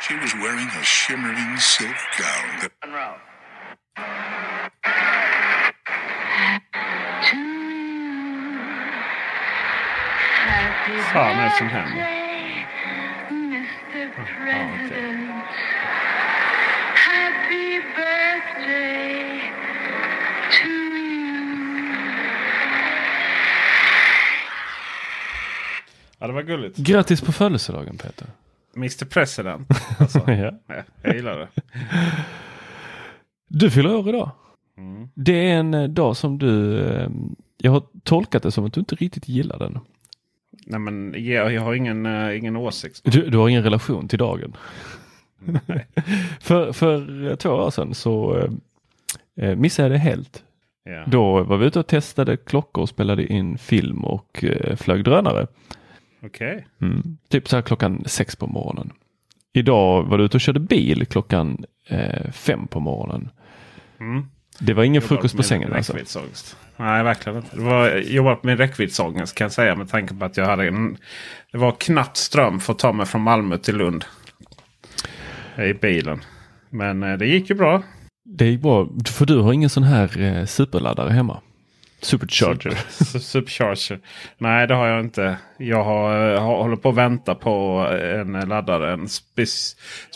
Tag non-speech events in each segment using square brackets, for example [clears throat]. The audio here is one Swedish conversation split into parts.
she was wearing a shimmering silk gown that ah, Monroe. Fan är det som händer? Ah, ah, Happy birthday to Ja, det var gulligt. Grattis på födelsedagen Peter. Mr President. [laughs] Alltså, Ja. ja, jag gillar det. Du fyller år idag. Mm. Det är en eh, dag som du, eh, jag har tolkat det som att du inte riktigt gillar den. Nej, men jag, jag har ingen, eh, ingen åsikt. Du, du har ingen relation till dagen. [laughs] för, för två år sedan så eh, missade jag det helt. Ja. Då var vi ute och testade klockor, spelade in film och eh, flög drönare. Okej. Mm. Typ så här klockan sex på morgonen. Idag var du ute och körde bil klockan eh, fem på morgonen. Mm. Det var ingen frukost på med sängen alltså. Nej, verkligen inte. Det var, jag jobbar på min räckviddsångest kan jag säga med tanke på att jag hade en... Det var knappt ström för att ta mig från Malmö till Lund. I bilen. Men eh, det gick ju bra. Det gick bra, för du har ingen sån här eh, superladdare hemma. Supercharger. Super- [laughs] Supercharger. Nej, det har jag inte. Jag har, eh, har, håller på att vänta på en laddare. En spe,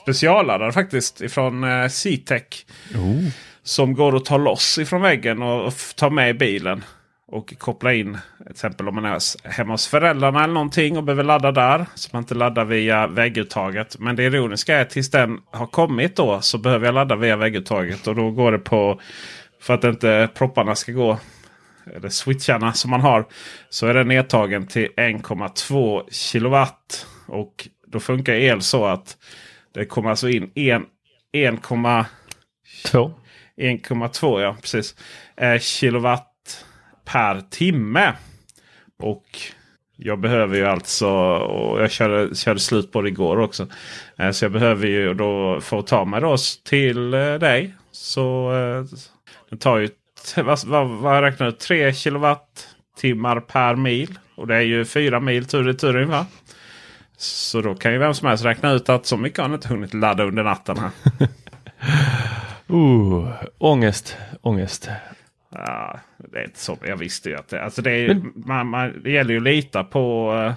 specialladdare faktiskt ifrån eh, C-Tech. Oh. Som går att ta loss ifrån väggen och f- ta med i bilen. Och koppla in till exempel om man är hemma hos föräldrarna eller någonting och behöver ladda där. Så man inte laddar via vägguttaget. Men det ironiska är att tills den har kommit då så behöver jag ladda via vägguttaget. Och då går det på, för att inte propparna ska gå, eller switcharna som man har. Så är den nedtagen till 1,2 kilowatt. Och då funkar el så att det kommer alltså in en- 1,2 Två. 1,2 ja, precis. Eh, kilowatt per timme. Och jag behöver ju alltså, och jag körde, körde slut på det igår också. Eh, så jag behöver ju då få ta mig då till eh, dig. Så eh, det tar ju, vad, vad, vad räknar ut, 3 kilowattimmar per mil. Och det är ju 4 mil tur i tur ungefär. Så då kan ju vem som helst räkna ut att så mycket har han inte hunnit ladda under natten här. [laughs] Uh, ångest, ångest. Ja, det är inte så. Jag visste ju att det, alltså det, är, man, man, det gäller ju att lita på eh,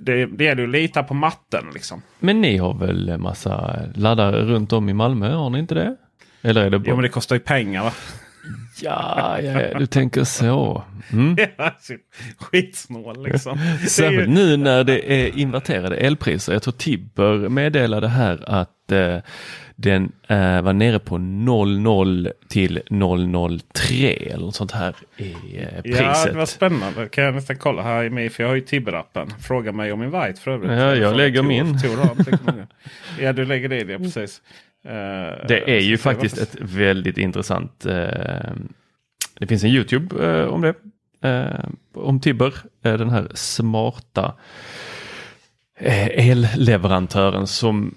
det, det gäller ju att lita på matten liksom. Men ni har väl massa laddare runt om i Malmö, har ni inte det? Eller är det bara... Jo men det kostar ju pengar va? Ja, ja, ja, du tänker så. Mm. [laughs] Skitsnål liksom. [laughs] Är ju- Särskilt nu när det är inverterade elpriser. Jag tror Tibber meddelade här att eh, den eh, var nere på 00 till 003 eller något sånt här i eh, priset. Ja, det var spännande. Kan jag nästan kolla här i mig för jag har ju Tibber-appen. Fråga mig om min White för övrigt. Ja, jag Fråga lägger min. [laughs] Ja, du lägger det i det, precis. Eh, Det är ju faktiskt ett väldigt intressant. Eh, det finns en Youtube eh, om det. om Tibber, den här smarta elleverantören som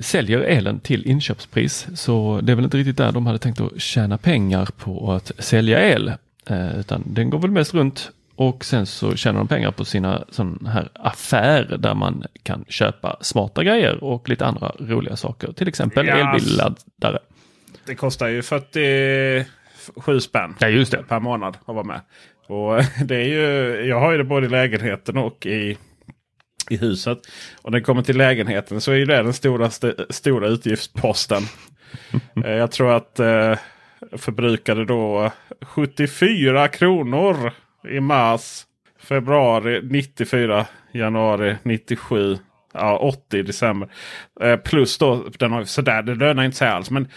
säljer elen till inköpspris. Så det är väl inte riktigt där de hade tänkt att tjäna pengar på att sälja el. Utan den går väl mest runt och sen så tjänar de pengar på sina sån här affärer där man kan köpa smarta grejer och lite andra roliga saker. Till exempel Ja, elbilladdare. Det kostar ju 47 spänn Ja, just det. per månad att vara med. Och [laughs] det är ju, jag har ju det både i lägenheten och i, i huset. Och när det kommer till lägenheten så är ju det den stora, st stora utgiftsposten. [laughs] Eh, jag tror att eh, förbrukade då 74 kronor i mars. Februari 94. Januari 97. Ja, 80 i december. Eh, plus då, den har, sådär, det lönar inte sig alls. Men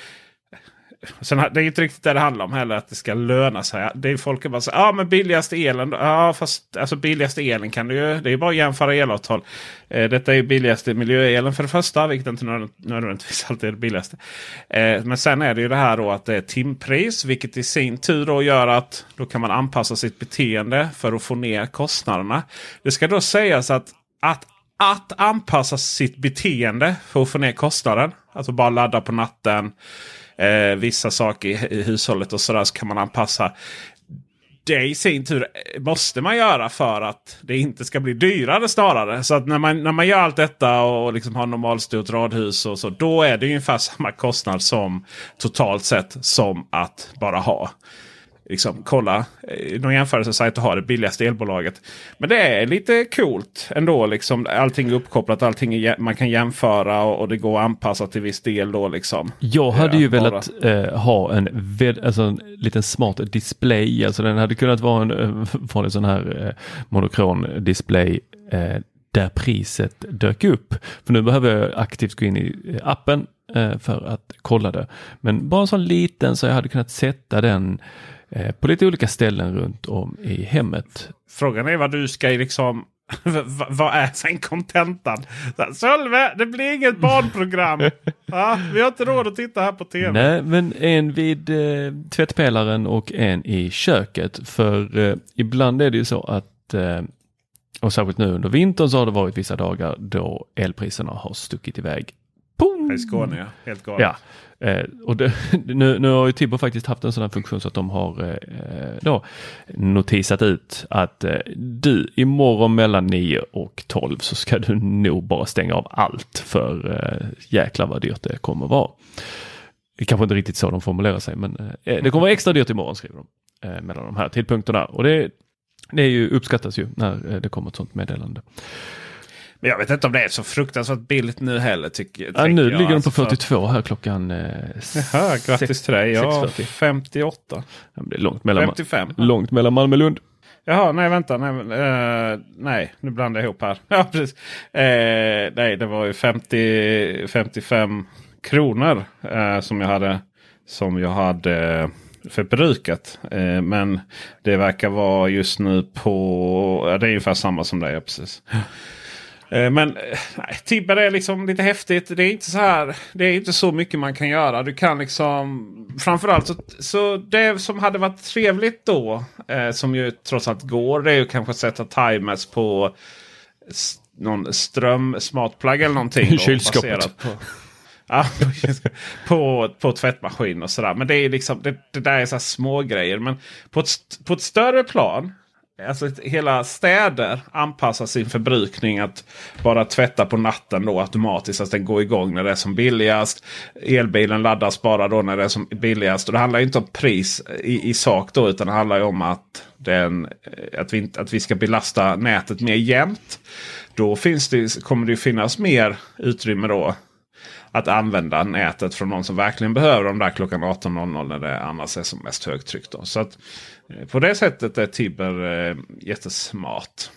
Sen, det är inte riktigt det det handlar om heller. Att det ska löna sig. Det är folk som bara säger ah, men billigaste elen. Ja, Ja fast alltså billigaste elen kan du ju. Det är bara att jämföra elavtal. Eh, detta är ju billigaste miljöelen för det första. Vilket inte nödvändigtvis alltid är det billigaste. Eh, men sen är det ju det här då att det är timpris. Vilket i sin tur då gör att då kan man anpassa sitt beteende för att få ner kostnaderna. Det ska då sägas att, att att anpassa sitt beteende för att få ner kostnaden. Alltså bara ladda på natten. Eh, vissa saker i, i hushållet och sådär så kan man anpassa. Det i sin tur eh, måste man göra för att det inte ska bli dyrare snarare. Så att när man, när man gör allt detta och liksom har normalstort radhus och så. Då är det ungefär samma kostnad som totalt sett som att bara ha liksom, kolla eh, någon jämförelsesajt och ha det billigaste elbolaget. Men det är lite coolt ändå. Liksom, allting är uppkopplat, allting är, man kan jämföra och, och det går att anpassa till viss del. Då, liksom. Jag hade ju bara- velat eh, ha en, alltså en liten smart display, alltså den hade kunnat vara en eh, vanlig sån här eh, monokron display eh, där priset dök upp. För nu behöver jag aktivt gå in i eh, appen eh, för att kolla det. Men bara en sån liten så jag hade kunnat sätta den eh, på lite olika ställen runt om i hemmet. Frågan är vad du ska liksom... [laughs] vad är sen kontentan? Sölve, det blir inget barnprogram. [laughs] ja, vi har inte råd att titta här på tv. Nej, men en vid eh, tvättpelaren och en i köket. För eh, ibland är det ju så att, eh, och särskilt nu under vintern så har det varit vissa dagar då elpriserna har stuckit iväg. Boom! I Skåne, ja. Helt galet. Ja, eh, och det, [laughs] nu, nu har ju Tibber faktiskt haft en sån här funktion så att de har eh, eh, då notisat ut att eh, du imorgon mellan 9 och 12 så ska du nog bara stänga av allt för eh, jäklar vad dyrt det kommer vara. Det kanske inte riktigt så de formulerar sig men eh, eh, det kommer vara extra dyrt imorgon skriver de eh, mellan de här tidpunkterna och det, det är ju, uppskattas ju när eh, det kommer ett sånt meddelande. Men jag vet inte om det är så fruktansvärt billigt nu heller. Tycker, Ja, nu jag. ligger de på Alltså, för- 42 här klockan eh, Jaha, grattis sex- till dig. Ja, 6.40. 58. Ja, men det är långt mellan, 55. långt mellan Malmö och Lund. Jaha, nej vänta. Nej, eh, nej nu blandar jag ihop här. [laughs] Ja, precis. Eh, nej, det var ju 50, 55 kronor eh, som jag hade, som jag hade förbrukat. Men det verkar vara just nu på... Det är ungefär samma som det är precis. Eh, Men eh, Tibber är liksom lite häftigt. Det är inte så här. Det är inte så mycket man kan göra. Du kan liksom framförallt så, så det som hade varit trevligt då. Eh, som ju trots allt går. Det är ju kanske att sätta timers på någon ström-smartplug eller någonting. Kylskåpet. På, ja, [laughs] på, på tvättmaskin och sådär. Men det är liksom det, det där är så små grejer. Men på ett, på ett större plan. Alltså hela städer anpassar sin förbrukning att bara tvätta på natten då automatiskt. Att den går igång när det är som billigast. Elbilen laddas bara då när det är som billigast. Och det handlar inte om pris i, i sak då. Utan det handlar ju om att, den, eh, att, vi, att vi ska belasta nätet mer jämnt. Då finns det, kommer det ju finnas mer utrymme då att använda nätet från någon som verkligen behöver dem där klockan 18.00 när det annars är som mest högtryck. Då. Så att, eh, på det sättet är Tibber eh, jättesmart.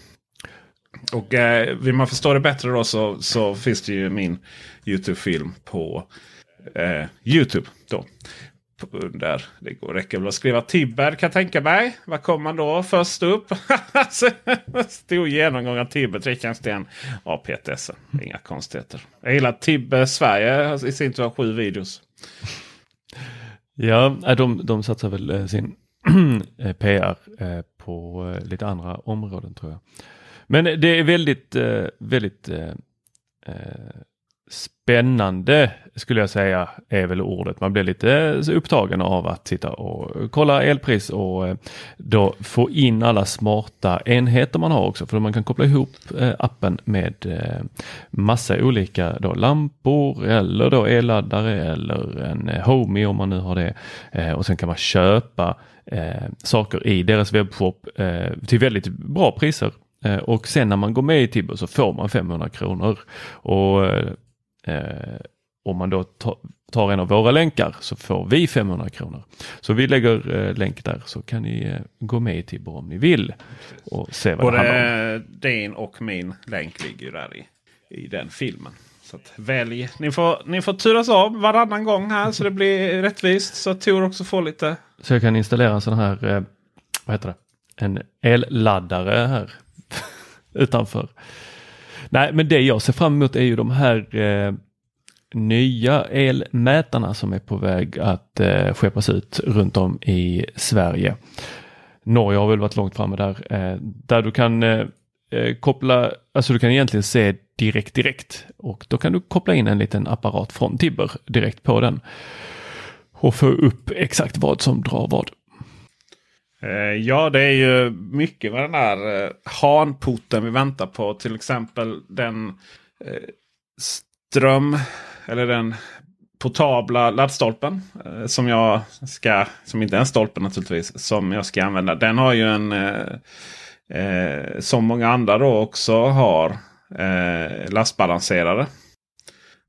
Och eh, vill man förstå det bättre då så, så finns det ju min YouTube-film på eh, YouTube. Då. Där det går, räcker väl att skriva Tibber kan jag tänka mig. Vad kommer man då först upp? [laughs] Stor genomgång av Tibber, Trekantsten APTS. Inga konstigheter. Jag gillar Tibber Sverige i sin tur har sju videos. Ja, de, de satsar väl eh, sin [clears throat] Eh, PR eh, på eh, lite andra områden tror jag. Men det är väldigt, eh, väldigt eh, eh spännande skulle jag säga är väl ordet. Man blir lite upptagen av att sitta och kolla elpris och eh, då få in alla smarta enheter man har också. För man kan koppla ihop eh, appen med eh, massa olika då lampor eller då elladdare eller en Homey om man nu har det. Och sen kan man köpa saker i deras webbshop till väldigt bra priser. Och sen när man går med i Tibber så får man 500 kronor. Och Eh, om man då tar en av våra länkar så får vi 500 kronor. Så vi lägger eh, länk där så kan ni eh, gå med i Tibber om ni vill. Och se vad Både det handlar om. din och min länk ligger där i, i den filmen. Så att välj. Ni får, ni får turas av varannan gång här så det blir rättvist. Så att Tor också får lite. Så jag kan installera en sån här, eh, vad heter det, en elladdare här [laughs] utanför. Nej, men det jag ser fram emot är ju de här eh, nya elmätarna som är på väg att eh, skeppas ut runt om i Sverige. Norge har väl varit långt framme där, eh, där du kan eh, eh koppla, alltså du kan egentligen se direkt direkt och då kan du koppla in en liten apparat från Tibber direkt på den och få upp exakt vad som drar vad. Eh, ja, det är ju mycket med den här eh, hanporten vi väntar på. Till exempel den eh, ström eller den portabla laddstolpen som jag ska, som inte är en stolpe naturligtvis, som jag ska använda. Den har ju en, som många andra då också har, lastbalanserare.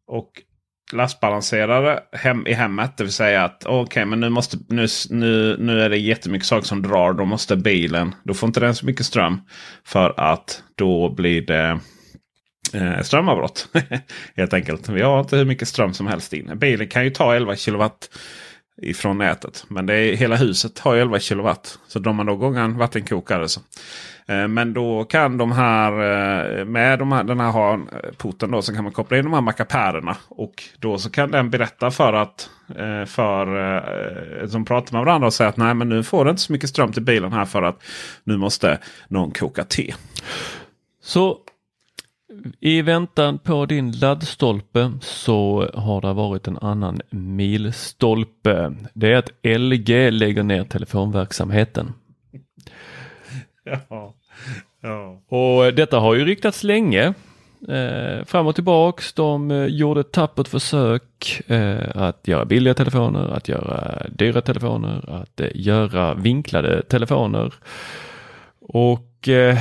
Och lastbalanserare hem, i hemmet. Det vill säga att okej, okay, men nu, måste, nu, nu, nu är det jättemycket saker som drar. Då måste bilen, då får inte den så mycket ström. För att då blir det eh, strömavbrott. [laughs] Helt enkelt. Vi har inte hur mycket ström som helst in. Bilen kan ju ta 11 kilowatt ifrån nätet. Men det är, hela huset har 11 kilowatt. Så drar man då igång en vattenkokare så Eh, men då kan de här eh, med de här, den här porten då så kan man koppla in de här mackapärerna. Och då så kan den berätta för att eh, för eh, som pratar med varandra och säger att nej men nu får det inte så mycket ström till bilen här för att nu måste någon koka te. Så i väntan på din laddstolpe så har det varit en annan milstolpe. Det är att LG lägger ner telefonverksamheten. [laughs] Ja. Ja. Och detta har ju ryktats länge. Eh, fram och tillbaks. De eh, gjorde ett tappert försök eh, att göra billiga telefoner, att göra dyra telefoner, att eh, göra vinklade telefoner. Och eh,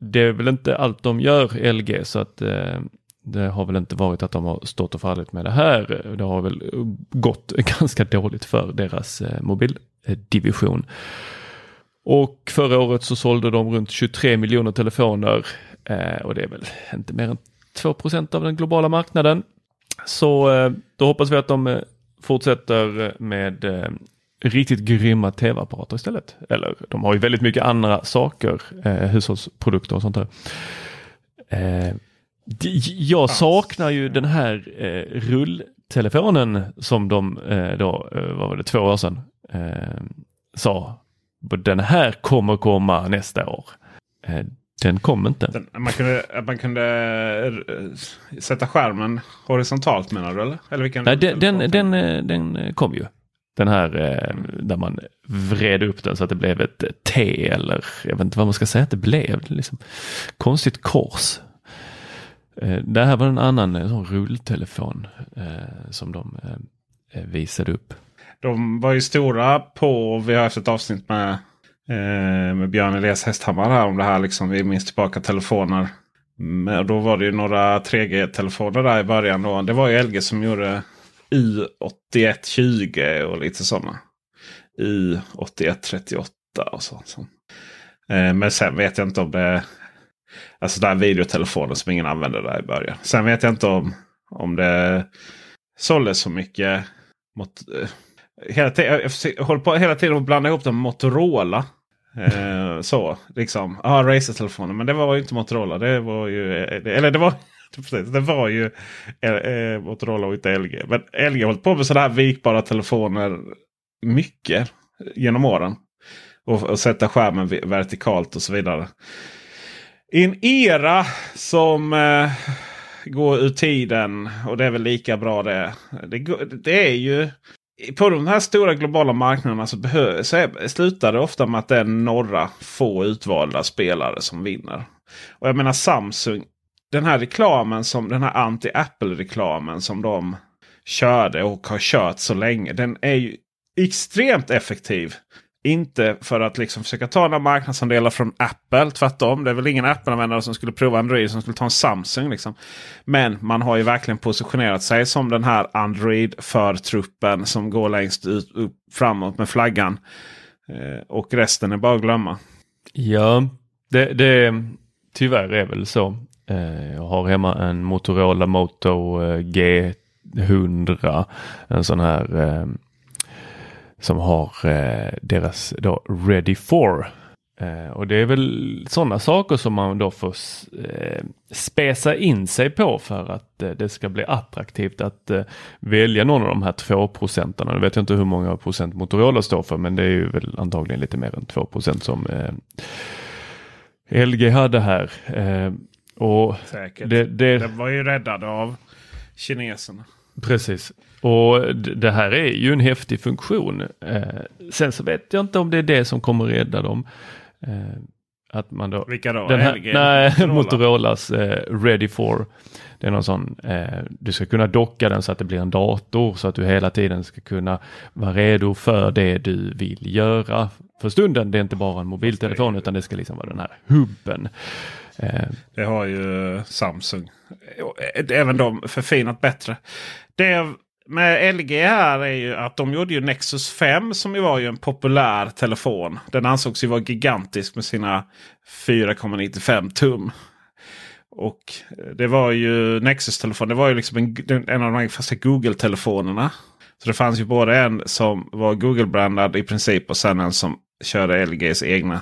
det är väl inte allt de gör LG så att eh, det har väl inte varit att de har stått och fallit med det här. Det har väl gått [laughs] ganska dåligt för deras eh, mobildivision. Och förra året så sålde de runt 23 miljoner telefoner eh, och det är väl inte mer än 2% av den globala marknaden. Så då hoppas vi att de fortsätter med riktigt grymma tv-apparater istället. Eller de har ju väldigt mycket andra saker, eh, hushållsprodukter och sånt där. Eh, jag saknar ju den här eh, rulltelefonen som de eh, då, eh, vad var det, två år sedan eh, sa den här kommer komma nästa år. Eh, den kom inte. Den, man, kunde, man kunde sätta skärmen horisontalt menar du? Eller? eller vilken, Nej, den, den, den, den kom ju. Den här eh, där man vred upp den så att det blev ett T eller jag vet inte vad man ska säga att det blev. Liksom, konstigt kors. Eh, det här var en annan eh, sån rulltelefon som de visade upp. De var ju stora på, vi har haft ett avsnitt med, eh, med Björn Elias Hästhammar här om det här. Liksom, vi minns tillbaka telefoner. Mm, Men då var det ju några 3G-telefoner där i början. Då. Det var ju LG som gjorde U8120 och lite sådana. U8138 och sånt. så. Eh, men sen vet jag inte om det... Alltså den videotelefonen som ingen använde där i början. Sen vet jag inte om, om det såldes så mycket. Mot, eh, hela tiden, jag håller på hela tiden att blanda ihop dem med Motorola. Eh, så liksom. Ja, Razer-telefonen. Men det var ju inte Motorola. Det var ju... Eh, eller det var... [laughs] Det var ju eh, eh Motorola och inte LG. Men LG har hållit på med sådana här vikbara telefoner mycket genom åren. Och, och sätta skärmen vertikalt och så vidare. I en era som eh, går ur tiden och det är väl lika bra det. Det, det är ju på de här stora globala marknaderna så, behö, så är, slutar det ofta med att det är några få utvalda spelare som vinner. Och jag menar Samsung. Den här reklamen som den här anti-Apple-reklamen som de körde och har kört så länge. Den är ju extremt effektiv. Inte för att liksom försöka ta några marknadsandelar från Apple. Tvärtom. Det är väl ingen Apple-användare som skulle prova Android som skulle ta en Samsung. Liksom. Men man har ju verkligen positionerat sig som den här Android-förtruppen som går längst ut, upp, framåt med flaggan. Eh, och resten är bara att glömma. Ja, det, det tyvärr är väl så. Eh, jag har hemma en Motorola Moto eh, G100. En sån här eh, som har deras då Ready for. Och det är väl sådana saker som man då får spesa in sig på för att det ska bli attraktivt att välja någon av de här två procenterna. Nu vet jag inte hur många procent Motorola står för men det är ju väl antagligen lite mer än 2 procent som LG hade här. Och Säkert. det, det, Den var ju räddad av kineserna. Precis. Och det här är ju en häftig funktion. Eh, sen så vet jag inte om det är det som kommer rädda dem. Eh, att man då... Vilka då? Den här, LG? nej, [laughs] Motorola? Motorolas eh, Ready for. Det är någon sån, eh, du ska kunna docka den så att det blir en dator så att du hela tiden ska kunna vara redo för det du vill göra för stunden. Det är inte bara en mobiltelefon utan det ska liksom vara den här hubben. Eh, det har ju Samsung. Eh, även de förfinat bättre. Det med LG här är ju att de gjorde ju Nexus 5 som ju var ju en populär telefon. Den ansågs ju vara gigantisk med sina 4,95 tum. Och eh, det var ju Nexus-telefon. Det var ju liksom en, en av de första Google-telefonerna. Så det fanns ju både en som var Google-brandad i princip och sen en som körde LGs egna.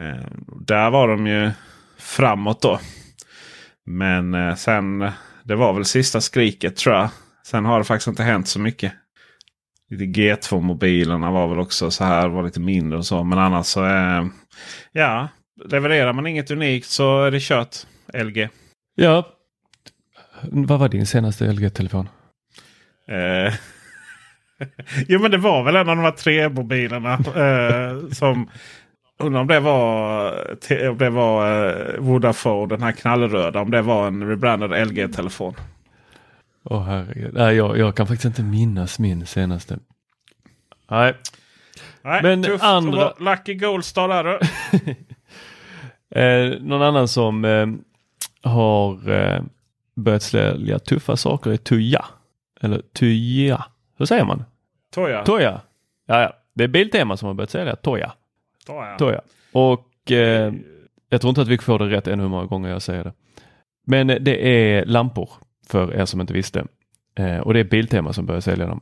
Eh, där var de ju framåt då. Men eh, sen, det var väl sista skriket tror jag. Sen har det faktiskt inte hänt så mycket. Lite G2-mobilerna var väl också så här, var lite mindre och så. Men annars så är ja, levererar man inget unikt så är det kört. LG. ja. Vad var din senaste LG-telefon? Eh, [laughs] jo men det var väl en av de här tre mobilerna eh, som Undrar om det var, om det var eh, Vodafone, den här knallröda. Om det var en rebrandad LG-telefon. Åh herregud. Nej, jag, jag kan faktiskt inte minnas min senaste. Nej, Nej, Men tufft andra- Lucky Goldstar där du. [laughs] eh, någon annan som eh, har eh, börjat sälja tuffa saker är Tuja. Eller Tuja. Hur säger man? Toya. Toya. Ja, ja. Det är Biltema som har börjat sälja Toya. Toya. Toya. Och eh, jag tror inte att vi får det rätt ännu hur många gånger jag säger det. Men eh, det är lampor för er som inte visste. Eh, och det är Biltema som börjar sälja dem.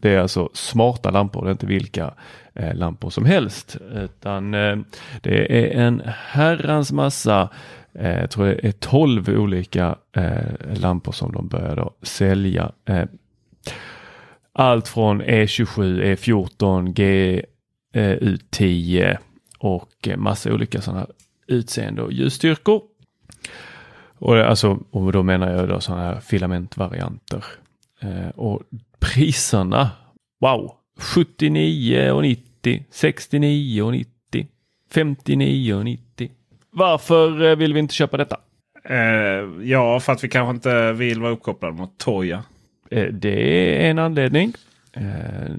Det är alltså smarta lampor, det är inte vilka eh, lampor som helst. Utan eh, det är en herrans massa, eh, jag tror det är 12 olika eh, lampor som de börjar sälja. Eh, allt från E E27, E14, G, U10 och eh, massa olika sådana utseende och ljusstyrkor. Och, alltså, och då menar jag då sådana här filamentvarianter. Eh, och priserna, wow, 79 och 90, 69 och 90, 59 och 90. Varför eh, vill vi inte köpa detta? Eh, ja, för att vi kanske inte vill vara uppkopplade mot Toya. Eh, Det är en anledning. Eh,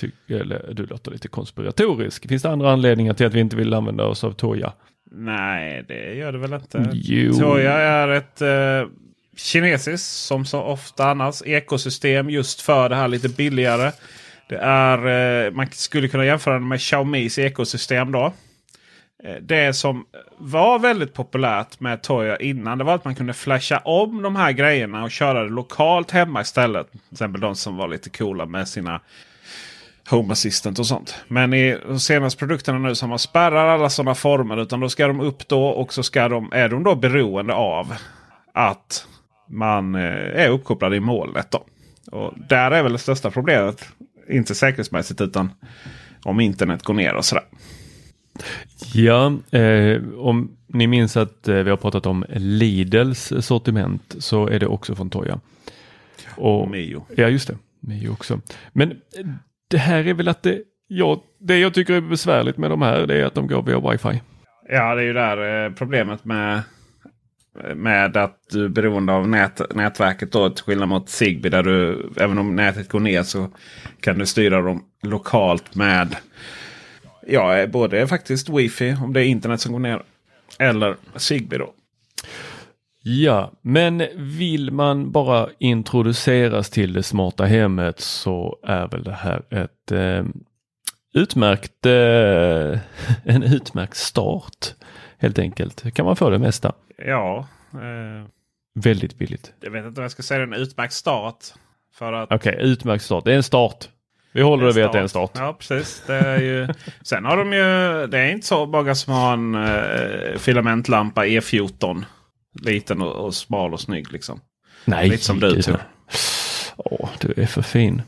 Ty, eller, du låter lite konspiratorisk. Finns det andra anledningar till att vi inte vill använda oss av Toya? Nej, det gör det väl inte. Jo. Toya är ett eh, kinesiskt, som så ofta annars, ekosystem just för det här lite billigare. Det är, eh, man skulle kunna jämföra det med Xiaomis ekosystem då. Eh, det som var väldigt populärt med Toya innan det var att man kunde flasha om de här grejerna och köra det lokalt hemma istället. Till exempel de som var lite coola med sina Home Assistant och sånt. Men i de senaste produkterna nu som man spärrar alla sådana former. Utan då ska de upp då och så ska de, är de då beroende av att man eh, är uppkopplad i molnet. Då. Och där är väl det största problemet. Inte säkerhetsmässigt utan om internet går ner och sådär. Ja, eh, om ni minns att eh, vi har pratat om Lidls sortiment så är det också från Toya. Och Mio. Ja, just det. Mio också. Men eh, det här är väl att det, ja, det jag tycker är besvärligt med de här det är att de går via wifi. Ja, det är ju där eh, problemet med med att du är beroende av nät, nätverket då till skillnad mot Zigbee där du även om nätet går ner så kan du styra dem lokalt med ja, både faktiskt wifi om det är internet som går ner eller Zigbee då. Ja, men vill man bara introduceras till det smarta hemmet så är väl det här ett eh, utmärkt, eh, [laughs] en utmärkt start helt enkelt. Kan man få det mesta. Ja. Eh, Väldigt billigt. Jag vet inte om jag ska säga en utmärkt start. Okej, okay, utmärkt start. Det är en start. Vi håller det vid att det är en start. Ja, precis. Det är ju... [laughs] Sen har de ju... Det är inte så många som har en uh, filamentlampa E14. Liten och, och, smal och snygg liksom. Nej, Lite som du tror. Åh, du är för fin.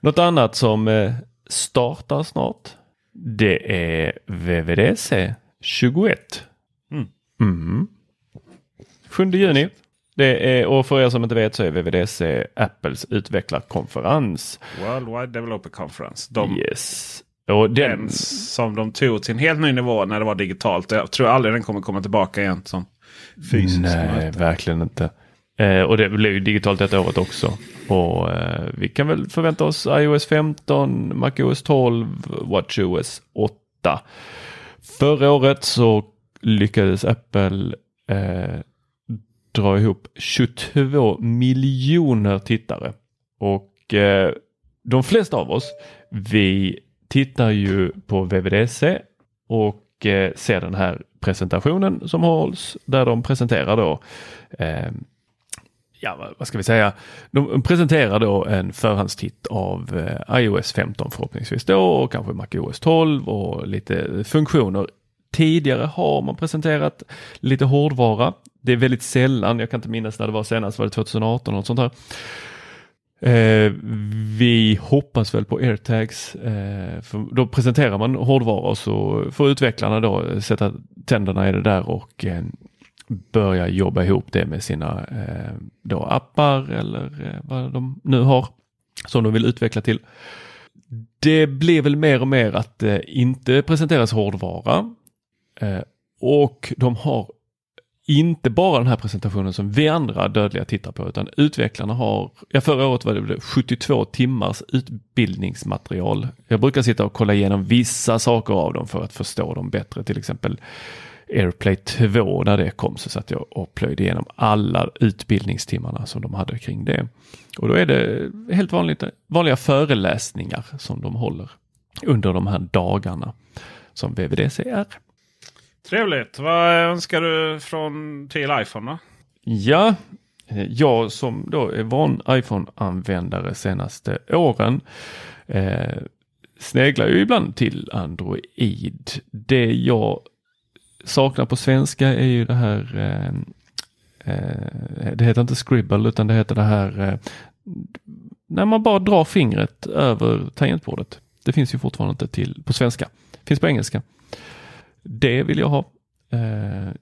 Något annat som uh, startar snart. Det är VVDC 21. Mm. Mm. 7 juni. Det är, och för er som inte vet så är VVDC Apples utvecklarkonferens. Worldwide Developer Conference. De, yes. Och den, den, som de tog till en helt ny nivå när det var digitalt. Jag tror aldrig den kommer komma tillbaka igen som fysiskt. Nej, verkligen inte. Eh, och det blir ju digitalt detta året också. Och eh, vi kan väl förvänta oss iOS 15, MacOS 12, WatchOS 8. Förra året så lyckades Apple eh, dra ihop 22 miljoner tittare. Och eh, de flesta av oss, vi tittar ju på VVDC och eh, ser den här presentationen som hålls där de presenterar då eh, ja, vad ska vi säga? De presenterar då en förhandstitt av eh, iOS 15 förhoppningsvis då och kanske MacOS 12 och lite funktioner. Tidigare har man presenterat lite hårdvara. Det är väldigt sällan, jag kan inte minnas när det var senast, var det 2018 eller sånt här. Eh, vi hoppas väl på airtags. Eh, för då presenterar man hårdvara och så får utvecklarna då sätta tänderna i det där och eh, börja jobba ihop det med sina eh, då appar eller eh, vad de nu har som de vill utveckla till. Det blir väl mer och mer att det eh, inte presenteras hårdvara eh, och de har inte bara den här presentationen som vi andra dödliga tittar på utan utvecklarna har, ja förra året var det 72 timmars utbildningsmaterial. Jag brukar sitta och kolla igenom vissa saker av dem för att förstå dem bättre, till exempel Airplay 2 när det kom så satt jag och plöjde igenom alla utbildningstimmarna som de hade kring det. Och då är det helt vanligt, vanliga föreläsningar som de håller under de här dagarna som VVDC är. Trevligt. Vad önskar du från till iPhone då? Ja, eh, jag som då är van iPhone-användare senaste åren eh, sneglar ju ibland till Android. Det jag saknar på svenska är ju det här eh, eh, det heter inte scribble utan det heter det här eh, när man bara drar fingret över tangentbordet. Det finns ju fortfarande inte till på svenska. Finns på engelska. Det vill jag ha. Eh,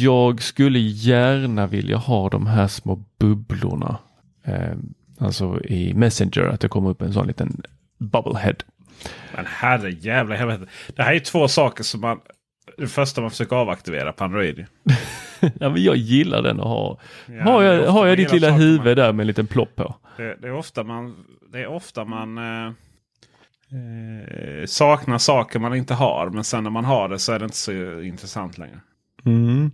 jag skulle gärna vilja ha de här små bubblorna. Eh, alltså i Messenger att det kommer upp en sån liten bubblehead. Men herre jävla helvete. Det här är två saker som man det första man försöker avaktivera på Android. [laughs] ja, men jag gillar den att ha. Ja, har jag, har jag ditt lilla huvud man, där med en liten plopp på? Det, det, är ofta man, det är ofta man eh, eh, saknar saker man inte har. Men sen när man har det så är det inte så intressant längre. Mm.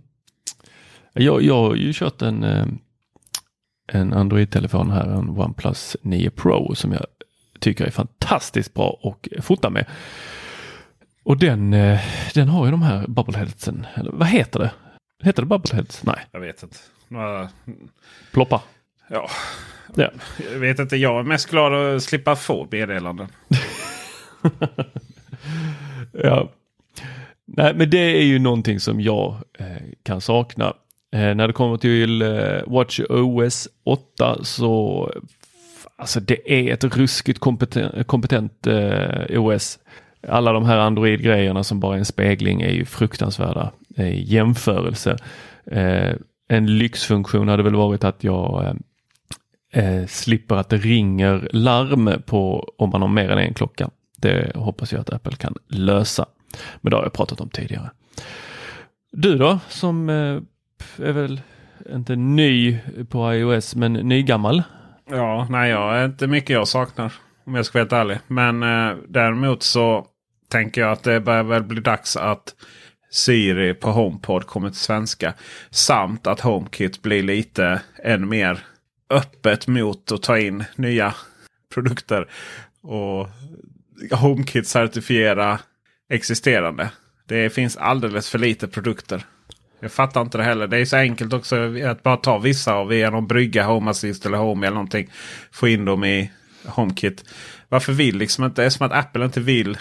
Jag, jag har ju kört en, eh, en Android-telefon här, en OnePlus 9 Pro som jag tycker är fantastiskt bra att fota med. Och den, eh, den har ju de här bubbleheadsen. Eller vad heter det? Heter det bubbleheads? Nej. Jag vet inte. Några... Ploppa. Ja. ja. Jag vet inte. Jag är mest glad att slippa få meddelanden. [laughs] [laughs] ja. Nej, men det är ju någonting som jag eh, kan sakna. Eh, när det kommer till eh, Watch OS 8 så alltså det är ett ruskigt kompetent, kompetent eh, OS alla de här Android-grejerna som bara är en spegling är ju fruktansvärda eh, i jämförelse. Eh, en lyxfunktion hade väl varit att jag eh, eh, slipper att det ringer larm på om man har mer än en klocka. Det hoppas jag att Apple kan lösa. Men det har jag pratat om tidigare. Du då som eh, är väl inte ny på iOS men nygammal? Ja, nej, jag är inte mycket jag saknar. Om jag ska vara helt ärlig. Men eh, däremot så tänker jag att det börjar väl bli dags att Siri på HomePod kommer till svenska. Samt att HomeKit blir lite än mer öppet mot att ta in nya produkter. Och HomeKit certifiera existerande. Det finns alldeles för lite produkter. Jag fattar inte det heller. Det är så enkelt också att bara ta vissa och via någon brygga Home Assist eller Home eller någonting. Få in dem i HomeKit. Varför vill liksom inte? Det är som att Apple inte vill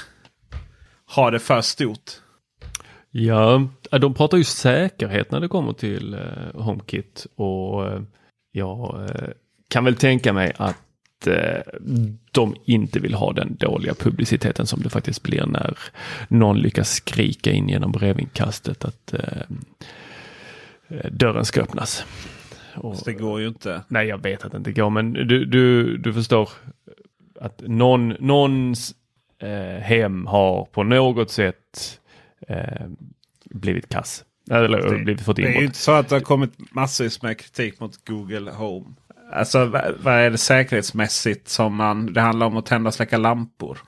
ha det för stort. Ja, äh, de pratar ju säkerhet när det kommer till äh, HomeKit och äh, jag kan väl tänka mig att de inte vill ha den dåliga publiciteten som det faktiskt blir när någon lyckas skrika in genom brevinkastet att eh, dörren ska öppnas. Och, det går ju inte. Nej, jag vet att det inte går, men du, du, du förstår att någon, någons eh, hem har på något sätt eh, blivit kass. Eller det, blivit fått Det är ju inte så att det har kommit massvis med kritik mot Google Home. Alltså vad, är det säkerhetsmässigt som man... Det handlar om att tända och släcka lampor.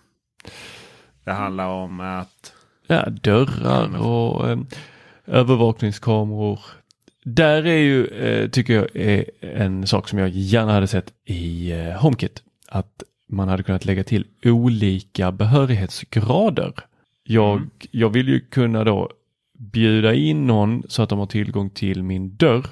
Det handlar om att... Ja, dörrar och eh, övervakningskameror. Där är ju, eh, tycker jag, är en sak som jag gärna hade sett i eh, HomeKit. Att man hade kunnat lägga till olika behörighetsgrader. Jag, Mm. jag vill ju kunna då bjuda in någon så att de har tillgång till min dörr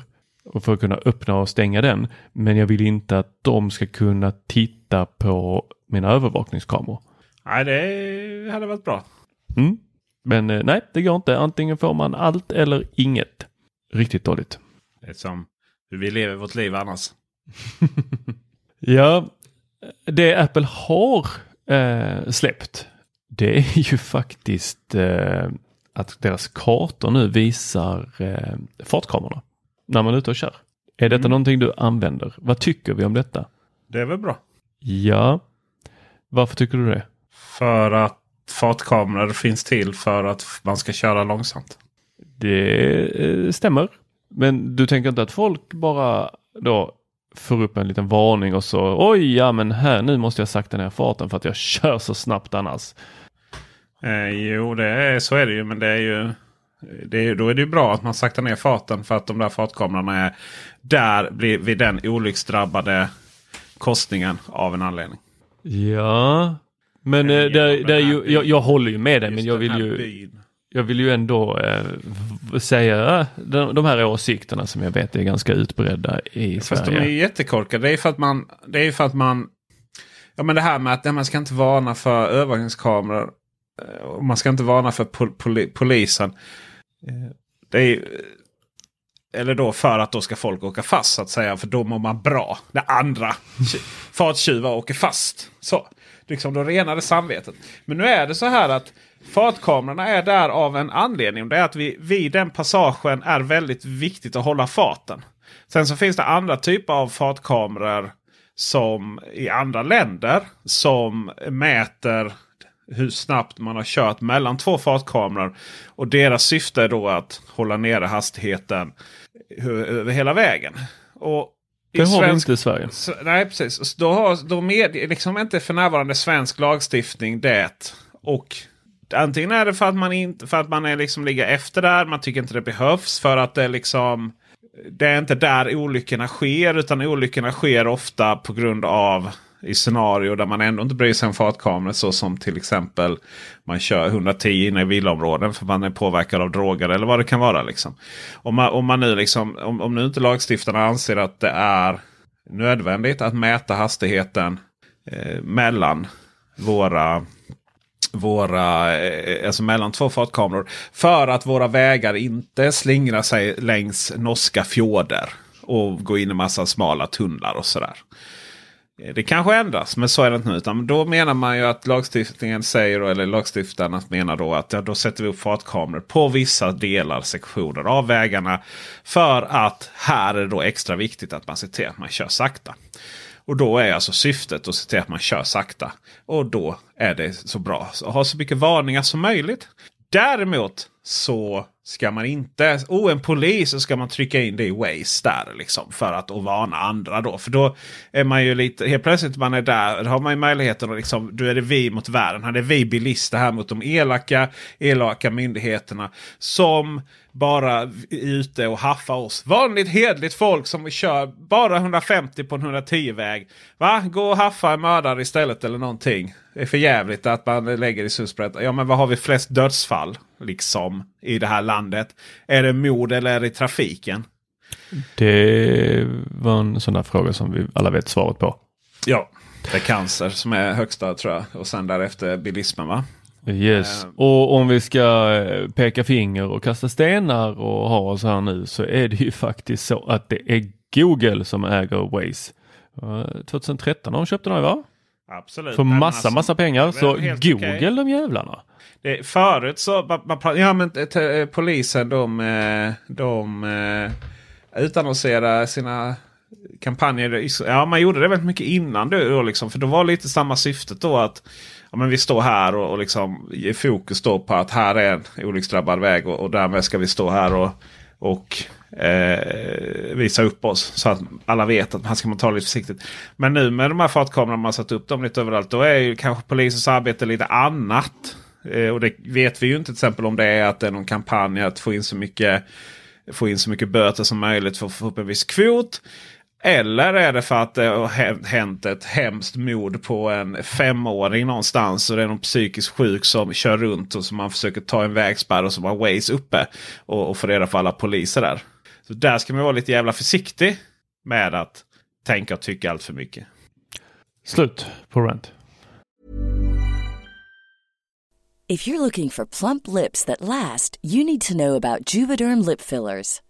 och för att kunna öppna och stänga den. Men jag vill inte att de ska kunna titta på mina övervakningskameror. Nej, det hade varit bra. Mm. Men eh, nej, det går inte. Antingen får man allt eller inget. Riktigt dåligt. Det är som hur vi lever vårt liv annars. [laughs] Ja, det Apple har eh, släppt det är ju faktiskt eh, att deras kartor nu visar eh, fartkamerorna när man är ute och kör. Är detta Mm. någonting du använder? Vad tycker vi om detta? Det är väl bra. Ja, varför tycker du det? För att fartkameror finns till för att man ska köra långsamt. Det eh, stämmer. Men du tänker inte att folk bara då får upp en liten varning och så oj, ja men här nu måste jag sakta ner farten för att jag [laughs] kör så snabbt annars. Eh, jo, det är, så är det ju. Men det är ju, det då är det ju bra att man saktar ner farten. För att de där fartkamerorna är där blir vid den olycksdrabbade korsningen av en anledning. Ja, men eh, det, genom det är ju, jag, jag håller ju med dig men jag vill ju, byn. jag vill ju ändå eh, säga de, de här åsikterna som jag vet är ganska utbredda i Fast de Sverige. är ju jättekorkade. Det är för att man... Det är för att man... Ja men det här med att man ska inte varna för övervakningskameror. eh, man ska inte varna för pol poli polisen. Eh, det är. Eh, eller då för att då ska folk åka fast så att säga. För då mår man bra. När andra tj- farttjuvar åker fast. Så. Liksom då renade samvetet. Men nu är det så här att fartkamerorna är där av en anledning. Det är att vi vid den passagen är väldigt viktigt att hålla farten. Sen så finns det andra typer av fartkameror som i andra länder som mäter hur snabbt man har kört mellan två fartkameror. Och deras syfte är då att hålla nere hastigheten över hela vägen. Och Det har vi svensk- inte i Sverige. nej, precis. Då, har, då med, liksom inte för närvarande svensk lagstiftning det. Och antingen är det för att man, inte, för att man är liksom ligger efter där. Man tycker inte det behövs. För att det är liksom det är inte där olyckorna sker. Utan olyckorna sker ofta på grund av i scenario där man ändå inte bryr sig om fartkameror. Så som till exempel man kör 110 inne i villaområden för man är påverkad av droger eller vad det kan vara. Liksom. Om, man, om, man nu liksom, om, om nu inte lagstiftarna anser att det är nödvändigt att mäta hastigheten eh, mellan våra våra, eh, alltså mellan två fartkameror. För att våra vägar inte slingrar sig längs norska fjorder. Och går in i massa smala tunnlar och sådär. Det kanske ändras, men så är det inte nu. Utan då menar man ju att lagstiftningen säger, eller lagstiftarna menar då att ja, då sätter vi upp fartkameror på vissa delar, sektioner av vägarna. För att här är det då extra viktigt att man ser till att man kör sakta. Och då är alltså syftet att se till att man kör sakta. Och då är det så bra att ha så mycket varningar som möjligt. Däremot så ska man inte... Oh, en polis så ska man trycka in det i Waze där liksom. För att och varna andra då. För då är man ju lite... Helt plötsligt man är där. Då har man ju möjligheten att liksom... Då är det vi mot världen. Här är vi bilister här mot de elaka, elaka myndigheterna. Som bara är ute och haffar oss. Vanligt hedligt folk som kör bara 150 på en 110-väg. Va? Gå och haffa en mördare istället eller någonting. Det är för jävligt att man lägger i susprätt. Ja men vad har vi flest dödsfall liksom i det här landet? Är det mord eller är det trafiken? Det var en sån där fråga som vi alla vet svaret på. Ja, det är cancer som är högsta tror jag. Och sen därefter bilismen va? Yes, Eh. och om vi ska eh, peka finger och kasta stenar och ha oss här nu så är det ju faktiskt så att det är Google som äger Waze. Eh, 2013 har de köpt den här va? Absolut. För massa, alltså, massa pengar. det Så Google okej. de jävlarna. Det, förut så man, man, ja, men, eh, polisen de, eh, de eh, utannonserade sina kampanjer. Ja, man gjorde det väldigt mycket innan då, liksom, För då var lite samma syftet då att ja, men vi står här och, och liksom ger fokus då på att här är en olycksdrabbad väg och, och därmed ska vi stå här och, och eh, visa upp oss. Så att alla vet att man ska man ta det lite försiktigt. Men nu med de här fartkamerorna man har satt upp dem lite överallt. Då är ju kanske polisens arbete lite annat. Eh, och det vet vi ju inte till exempel om det är att det är någon kampanj att få in så mycket, få in så mycket böter som möjligt för att få upp en viss kvot. Eller är det för att det har hänt ett hemskt mord på en femåring någonstans. Och det är någon psykiskt sjuk som kör runt och som man försöker ta en vägspärr och som har Waze uppe. Och, och få reda på alla poliser där. Så där ska man vara lite jävla försiktig med att tänka och tycka allt för mycket. Slut på rant. If you're looking for plump lips that last, you need to know about Juvederm lip fillers.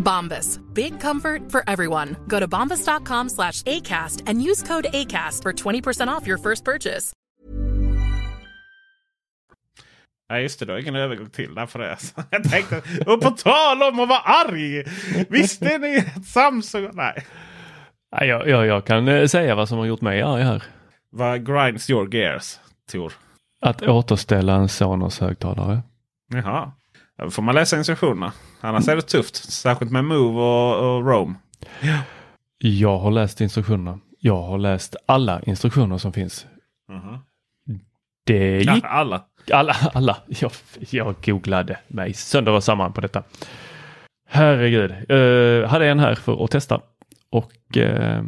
Bombas. Big comfort for everyone. Go to bombas.com slash ACAST and use code ACAST for 20% off your first purchase. Nej just det, du har ingen övergång till där för det. [laughs] Jag tänkte, och på tal om att vara arg! Visste ni att Samsung... Nej. Nej, jag, jag, jag kan eh, säga vad som har gjort mig arg här. Vad grinds your gears, Tor? Att återställa en Sonos högtalare. Jaha. Då får man läsa instruktionerna. Annars är det tufft. Särskilt med Move och, och Roam. Jag har läst instruktionerna. Jag har läst alla instruktioner som finns. Mhm. Det gick... Ja, alla. Alla, alla. Jag, jag googlade mig sönder och samman på detta. Herregud. Uh, hade en här för att testa och eh,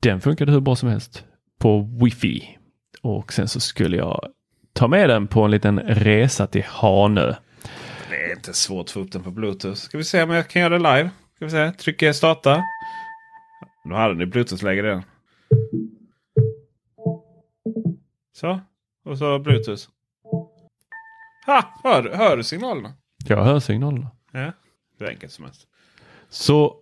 den funkade hur bra som helst på wifi. Och sen så skulle jag ta med den på en liten resa till Hanö. Är inte svårt att få upp den på bluetooth. Ska vi se om jag kan göra det live. Ska vi se. Trycker starta. Då hade ni bluetooth-läge redan. Så. Och så bluetooth. Ha! Hör, hör du signalerna? Jag hör signalerna. Ja. Det är enkelt som helst. Så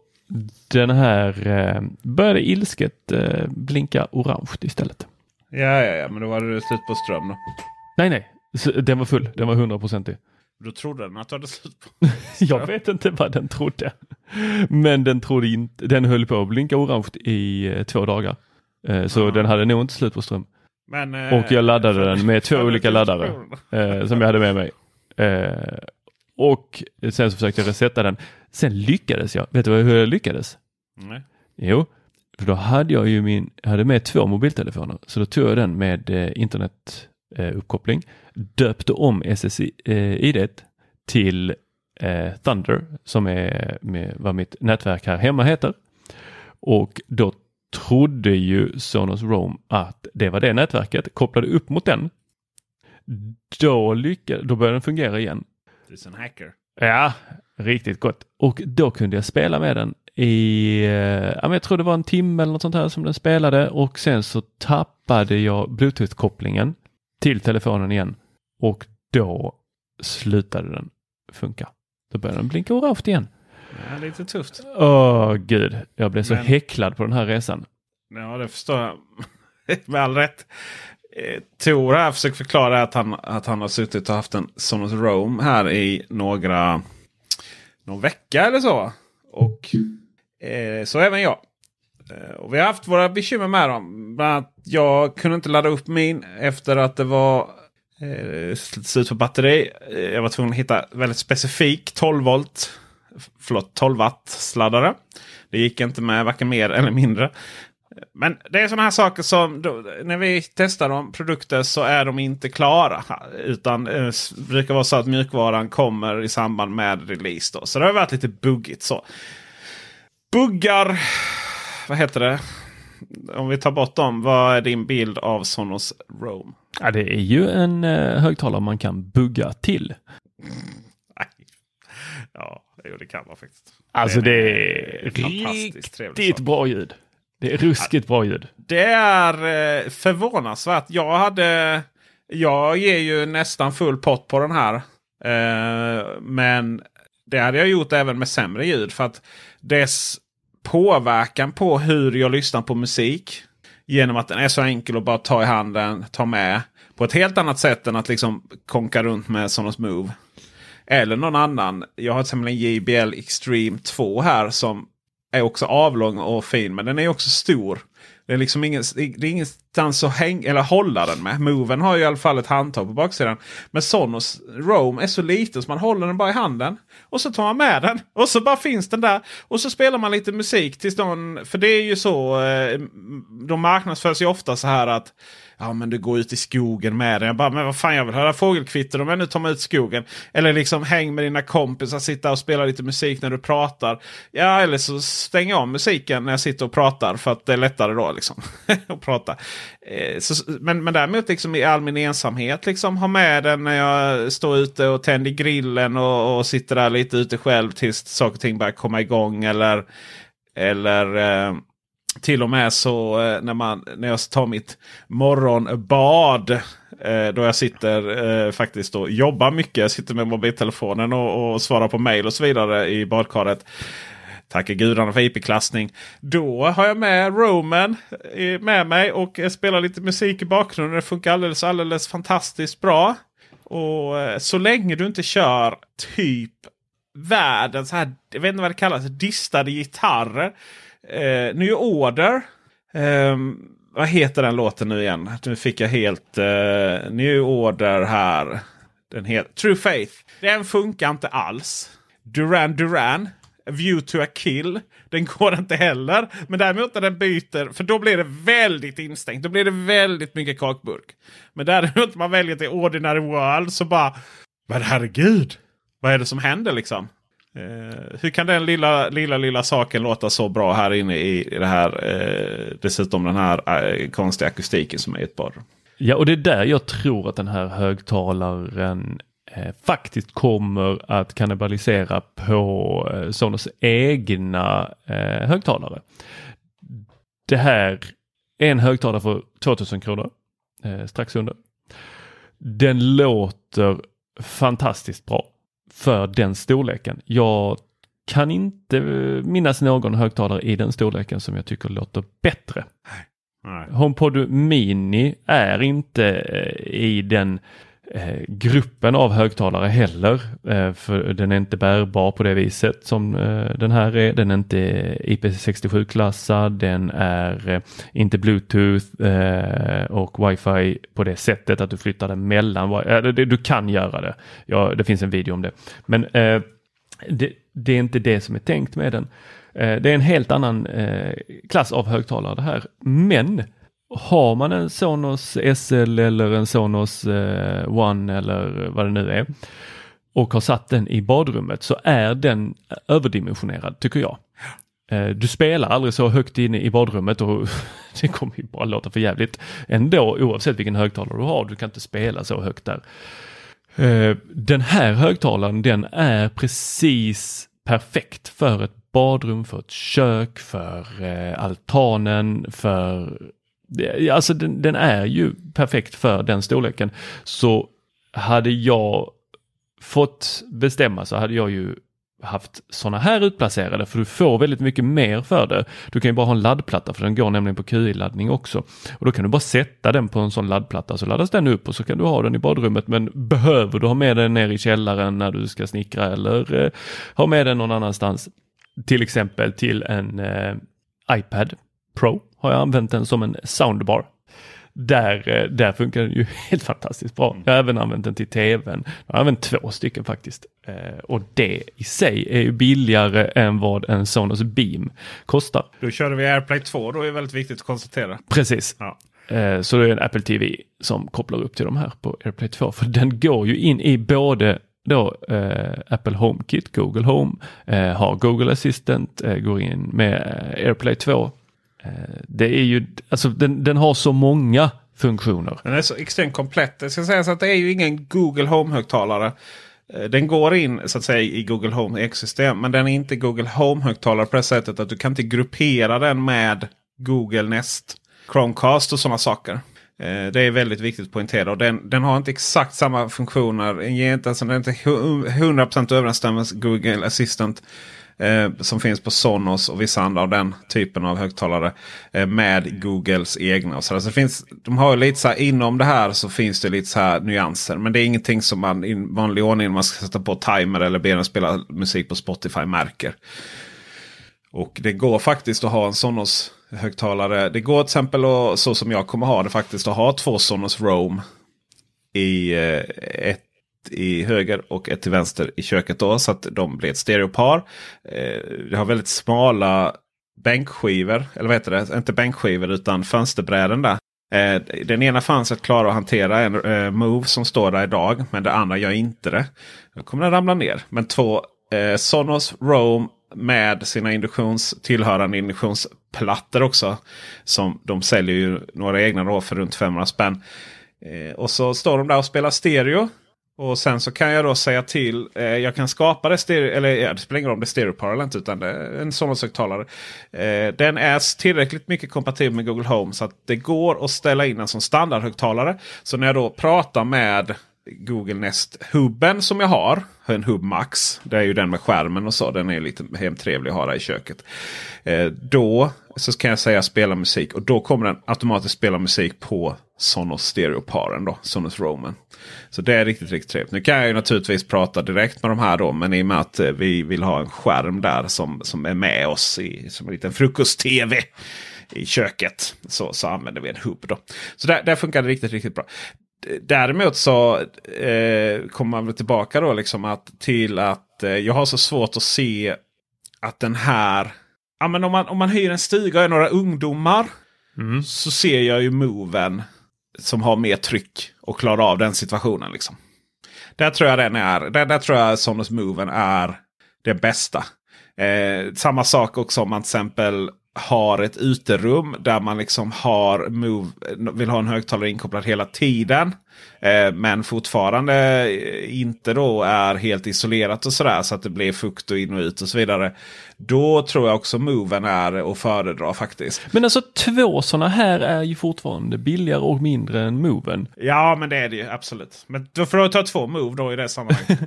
den här eh, började ilsket eh, blinka orange istället. Ja, ja, ja, men då var det slut på ström då. Nej, nej, den var full. Den var hundraprocentig. Då trodde den att du hade slut på [laughs] Jag vet inte vad den trodde. Men den trodde inte. Den höll på att blinka orange i eh, två dagar. Eh, så den hade nog inte slut på ström. Men, eh, och jag laddade den med två [laughs] olika laddare eh, som jag hade med mig. Eh, och sen så försökte jag resetta den. Sen lyckades jag. Vet du hur jag lyckades? Nej. Jo, för då hade jag ju min, jag hade med två mobiltelefoner. Så då tog jag den med eh, internetuppkoppling, döpte om SSID till eh, Thunder som är med, vad mitt nätverk här hemma heter. Och då trodde ju Sonos Roam att det var det nätverket, kopplade upp mot den. Då, lyckades, då började den fungera igen. Du är en hacker. Ja, riktigt gott. Och då kunde jag spela med den i, eh, ja, jag tror det var en timme eller något sånt här som den spelade och sen så tappade jag bluetooth-kopplingen till telefonen igen och då slutade den funka. Då började den blinka orange igen. Ja, lite tufft. Åh gud, jag blev så Men- häcklad på den här resan. Ja, det förstår jag. [laughs] Med all rätt. Eh, Tor här försöker förklara att han, att han har suttit och haft en Sonos Roam här i några någon vecka eller så. Och eh, så även jag. Eh, och vi har haft våra bekymmer med dem. Bland annat jag kunde inte ladda upp min efter att det var eh, slut på batteri. Eh, jag var tvungen att hitta väldigt specifik 12 volt. Förlåt 12 watt sladdare. Det gick inte med varken mer eller mindre. Men det är sådana här saker som då, när vi testar de produkter så är de inte klara. Utan eh, det brukar vara så att mjukvaran kommer i samband med release. Då. Så det har varit lite buggigt så. Buggar, vad heter det? Om vi tar bort dem, vad är din bild av Sonos Roam? Ja, det är ju en eh, högtalare man kan bugga till. Ja, jo, det kan man faktiskt. Alltså det är fantastiskt trevlig riktigt bra ljud. Det är ruskigt bra ljud. Det är eh, förvånansvärt. Jag hade... Jag ger ju nästan full pott på den här. Eh, men det hade jag gjort även med sämre ljud. För att dess påverkan på hur jag lyssnar på musik. Genom att den är så enkel att bara ta i handen, ta med. På ett helt annat sätt än att liksom konka runt med Sonos Move. Eller någon annan. Jag har till exempel en JBL Extreme 2 här som är också avlång och fin. Men den är också stor. Det är liksom ingen, det är utan att häng, eller hålla den med. Moven har ju i alla fall ett handtag på baksidan. Men Sonos Roam är så liten så man håller den bara i handen. Och så tar man med den. [laughs] Och så bara finns den där. Och så spelar man lite musik tills någon... För det är ju så. Eh, de marknadsförs ju ofta så här att Ja men du går ut i skogen med den. Jag bara, men vad fan jag vill höra fågelkvitter om jag nu tar mig ut i skogen. Eller liksom häng med dina kompisar, sitta och spela lite musik när du pratar. Ja eller så stänger jag av musiken när jag sitter och pratar för att det är lättare då. liksom. [laughs] Att prata. Eh, så, men, men däremot liksom i all min ensamhet liksom ha med den när jag står ute och tänder grillen och, och sitter där lite ute själv tills saker och ting börjar komma igång. Eller, eller eh, till och med så eh, när, man, när jag tar mitt morgonbad. Eh, då jag sitter eh, faktiskt och jobbar mycket. Jag sitter med mobiltelefonen och, och svarar på mail och så vidare i badkaret. Tackar gudarna för IP-klassning. Då har jag med Roman eh, med mig och eh, spelar lite musik i bakgrunden. Det funkar alldeles, alldeles fantastiskt bra. Och eh, så länge du inte kör typ världens, här, jag vet inte vad det kallas, distade gitarrer. Eh, New Order. Eh, vad heter den låten nu igen? Nu fick jag helt eh, New Order här. Den heter True Faith. Den funkar inte alls. Duran Duran. View to a kill. Den går inte heller. Men däremot när den byter, för då blir det väldigt instängt. Då blir det väldigt mycket kakburk. Men däremot man väljer till Ordinary World så bara... Men herregud! Vad är det som händer liksom? Eh, hur kan den lilla, lilla, lilla saken låta så bra här inne i det här? Eh, dessutom den här eh, konstiga akustiken som är i ett badrum. Ja, och det är där jag tror att den här högtalaren faktiskt kommer att kannibalisera på eh, Sonos egna eh, högtalare. Det här är en högtalare för 2000 kronor, eh, strax under. Den låter fantastiskt bra för den storleken. Jag kan inte minnas någon högtalare i den storleken som jag tycker låter bättre. Nej. HomePod Mini är inte eh, i den eh, gruppen av högtalare heller. Eh, för den är inte bärbar på det viset som eh, den här är. Den är inte IP67-klassad. Den är eh, inte Bluetooth eh, och wifi på det sättet att du flyttar den mellan. Eh, det- du kan göra det. Ja, det finns en video om det. Men eh, det, det är inte det som är tänkt med den. Eh, det är en helt annan eh, klass av högtalare det här. Men har man en Sonos SL eller en Sonos eh, One eller vad det nu är och har satt den i badrummet så är den överdimensionerad tycker jag. Eh, du spelar aldrig så högt inne i badrummet och [laughs] det kommer ju bara låta för jävligt ändå oavsett vilken högtalare du har. Du kan inte spela så högt där. Eh, den här högtalaren den är precis perfekt för ett badrum, för ett kök, för eh, altanen, för Alltså den, den är ju perfekt för den storleken. Så hade jag fått bestämma så hade jag ju haft sådana här utplacerade för du får väldigt mycket mer för det. Du kan ju bara ha en laddplatta för den går nämligen på QI-laddning också. Och då kan du bara sätta den på en sån laddplatta så laddas den upp och så kan du ha den i badrummet. Men behöver du ha med den ner i källaren när du ska snickra eller eh, ha med den någon annanstans. Till exempel till en eh, iPad Pro har jag använt den som en soundbar. Där, eh, där funkar den ju [laughs] helt fantastiskt bra. Jag har även använt den till tvn. Jag har använt två stycken faktiskt. Eh, och det i sig är ju billigare än vad en Sonos Beam kostar. Då körde vi AirPlay 2. Då är det väldigt viktigt att konstatera. Precis. Ja. Eh, Så det är en Apple TV som kopplar upp till de här på AirPlay 2. För den går ju in i både då eh, Apple HomeKit, Google Home, eh, har Google Assistant, eh, går in med AirPlay 2. Det är ju, alltså den, den har så många funktioner. Den är så extremt komplett. Det ska sägas att det är ju ingen Google Home-högtalare. Eh, den går in så att säga i Google Home ekosystem. Men den är inte Google Home-högtalare på det sättet att du kan inte gruppera den med Google Nest, Chromecast och sådana saker. Eh, det är väldigt viktigt att poängtera. Och den, den har inte exakt samma funktioner. Den ger inte, alltså, den är inte 100% överensstämmelse Google Assistant. Eh, som finns på Sonos och vissa andra av den typen av högtalare. Eh, med Googles egna. Och så där. så det finns, de har lite så här, inom det här så finns det lite så här nyanser. Men det är ingenting som man i vanlig ordning när man ska sätta på timer eller be den spela musik på Spotify märker. Och det går faktiskt att ha en Sonos högtalare. Det går till exempel att, så som jag kommer ha det faktiskt att ha två Sonos Roam. I eh, ett i höger och ett till vänster i köket. Då, så att de blir ett stereopar. Eh, det har väldigt smala bänkskivor. Eller vad heter det? Inte bänkskivor utan fönsterbräden där. Eh, den ena fönstret klarar att hantera en eh, Move som står där idag. Men det andra gör inte det. Då kommer den ramla ner. Men två eh, Sonos Roam med sina induktions, tillhörande induktionsplattor också. Som de säljer ju några egna då för runt 500 spänn. Eh, och så står de där och spelar stereo. Och sen så kan jag då säga till. Eh, jag kan skapa det stereo. Eller ja, det spelar ingen roll om det är stereo parallellt. Utan det är en Sonos-högtalare. Eh, den är tillräckligt mycket kompatibel med Google Home. Så att det går att ställa in den som standardhögtalare. Så när jag då pratar med Google Nest-hubben som jag har. En Hub Max. Det är ju den med skärmen och så. Den är lite hemtrevlig att ha där i köket. Eh, då så kan jag säga spela musik. Och då kommer den automatiskt spela musik på Sonos Stereo-paren. Då, Sonos Roman. Så det är riktigt, riktigt trevligt. Nu kan jag ju naturligtvis prata direkt med de här då. Men i och med att eh, vi vill ha en skärm där som, som är med oss i, som en liten frukost-tv i köket. Så, så använder vi en hubb. Då. Så där, där funkar det riktigt, riktigt bra. Däremot så eh, kommer man väl tillbaka då liksom att, till att eh, jag har så svårt att se att den här... Ja, men om, man, om man hyr en stuga och är några ungdomar så ser jag ju moven som har mer tryck och klarar av den situationen. Liksom. Där tror jag den är. Där, där tror jag Sonos Moven är det bästa. Eh, samma sak också om man till exempel har ett uterum där man liksom har move, vill ha en högtalare inkopplad hela tiden. Eh, men fortfarande inte då är helt isolerat och sådär så att det blir fukt och in och ut och så vidare. Då tror jag också moven är att föredra faktiskt. Men alltså två sådana här är ju fortfarande billigare och mindre än moven. Ja men det är det ju absolut. Men då får du ta två move då i det sammanhanget.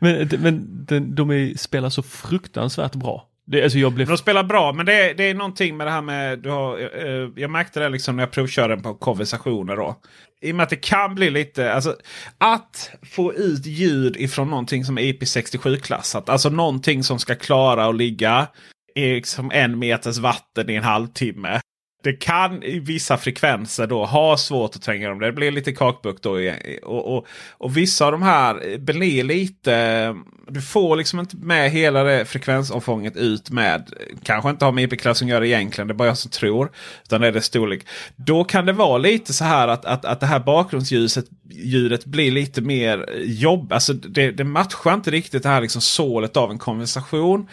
[laughs] men men de, de är, spelar så fruktansvärt bra. Det, alltså jag blev... De spelar bra, men det är, det är någonting med det här med... Du har, eh, eh, jag märkte det liksom när jag provkörde den på konversationer. Då. I och med att det kan bli lite... Alltså, att få ut ljud ifrån någonting som är IP67-klassat. Alltså någonting som ska klara att ligga i liksom en meters vatten i en halvtimme. Det kan i vissa frekvenser då ha svårt att tränga dem. Det blir lite kakbukt då. Och, och, och vissa av de här blir lite... Du får liksom inte med hela det frekvensomfånget ut med. Kanske inte har med IP-klassen att göra egentligen. Det är bara jag som tror. Utan det är det storlek. Då kan det vara lite så här att, att, att det här bakgrundsljudet ljudet blir lite mer jobb. Alltså det, det matchar inte riktigt det här liksom sålet av en konversation.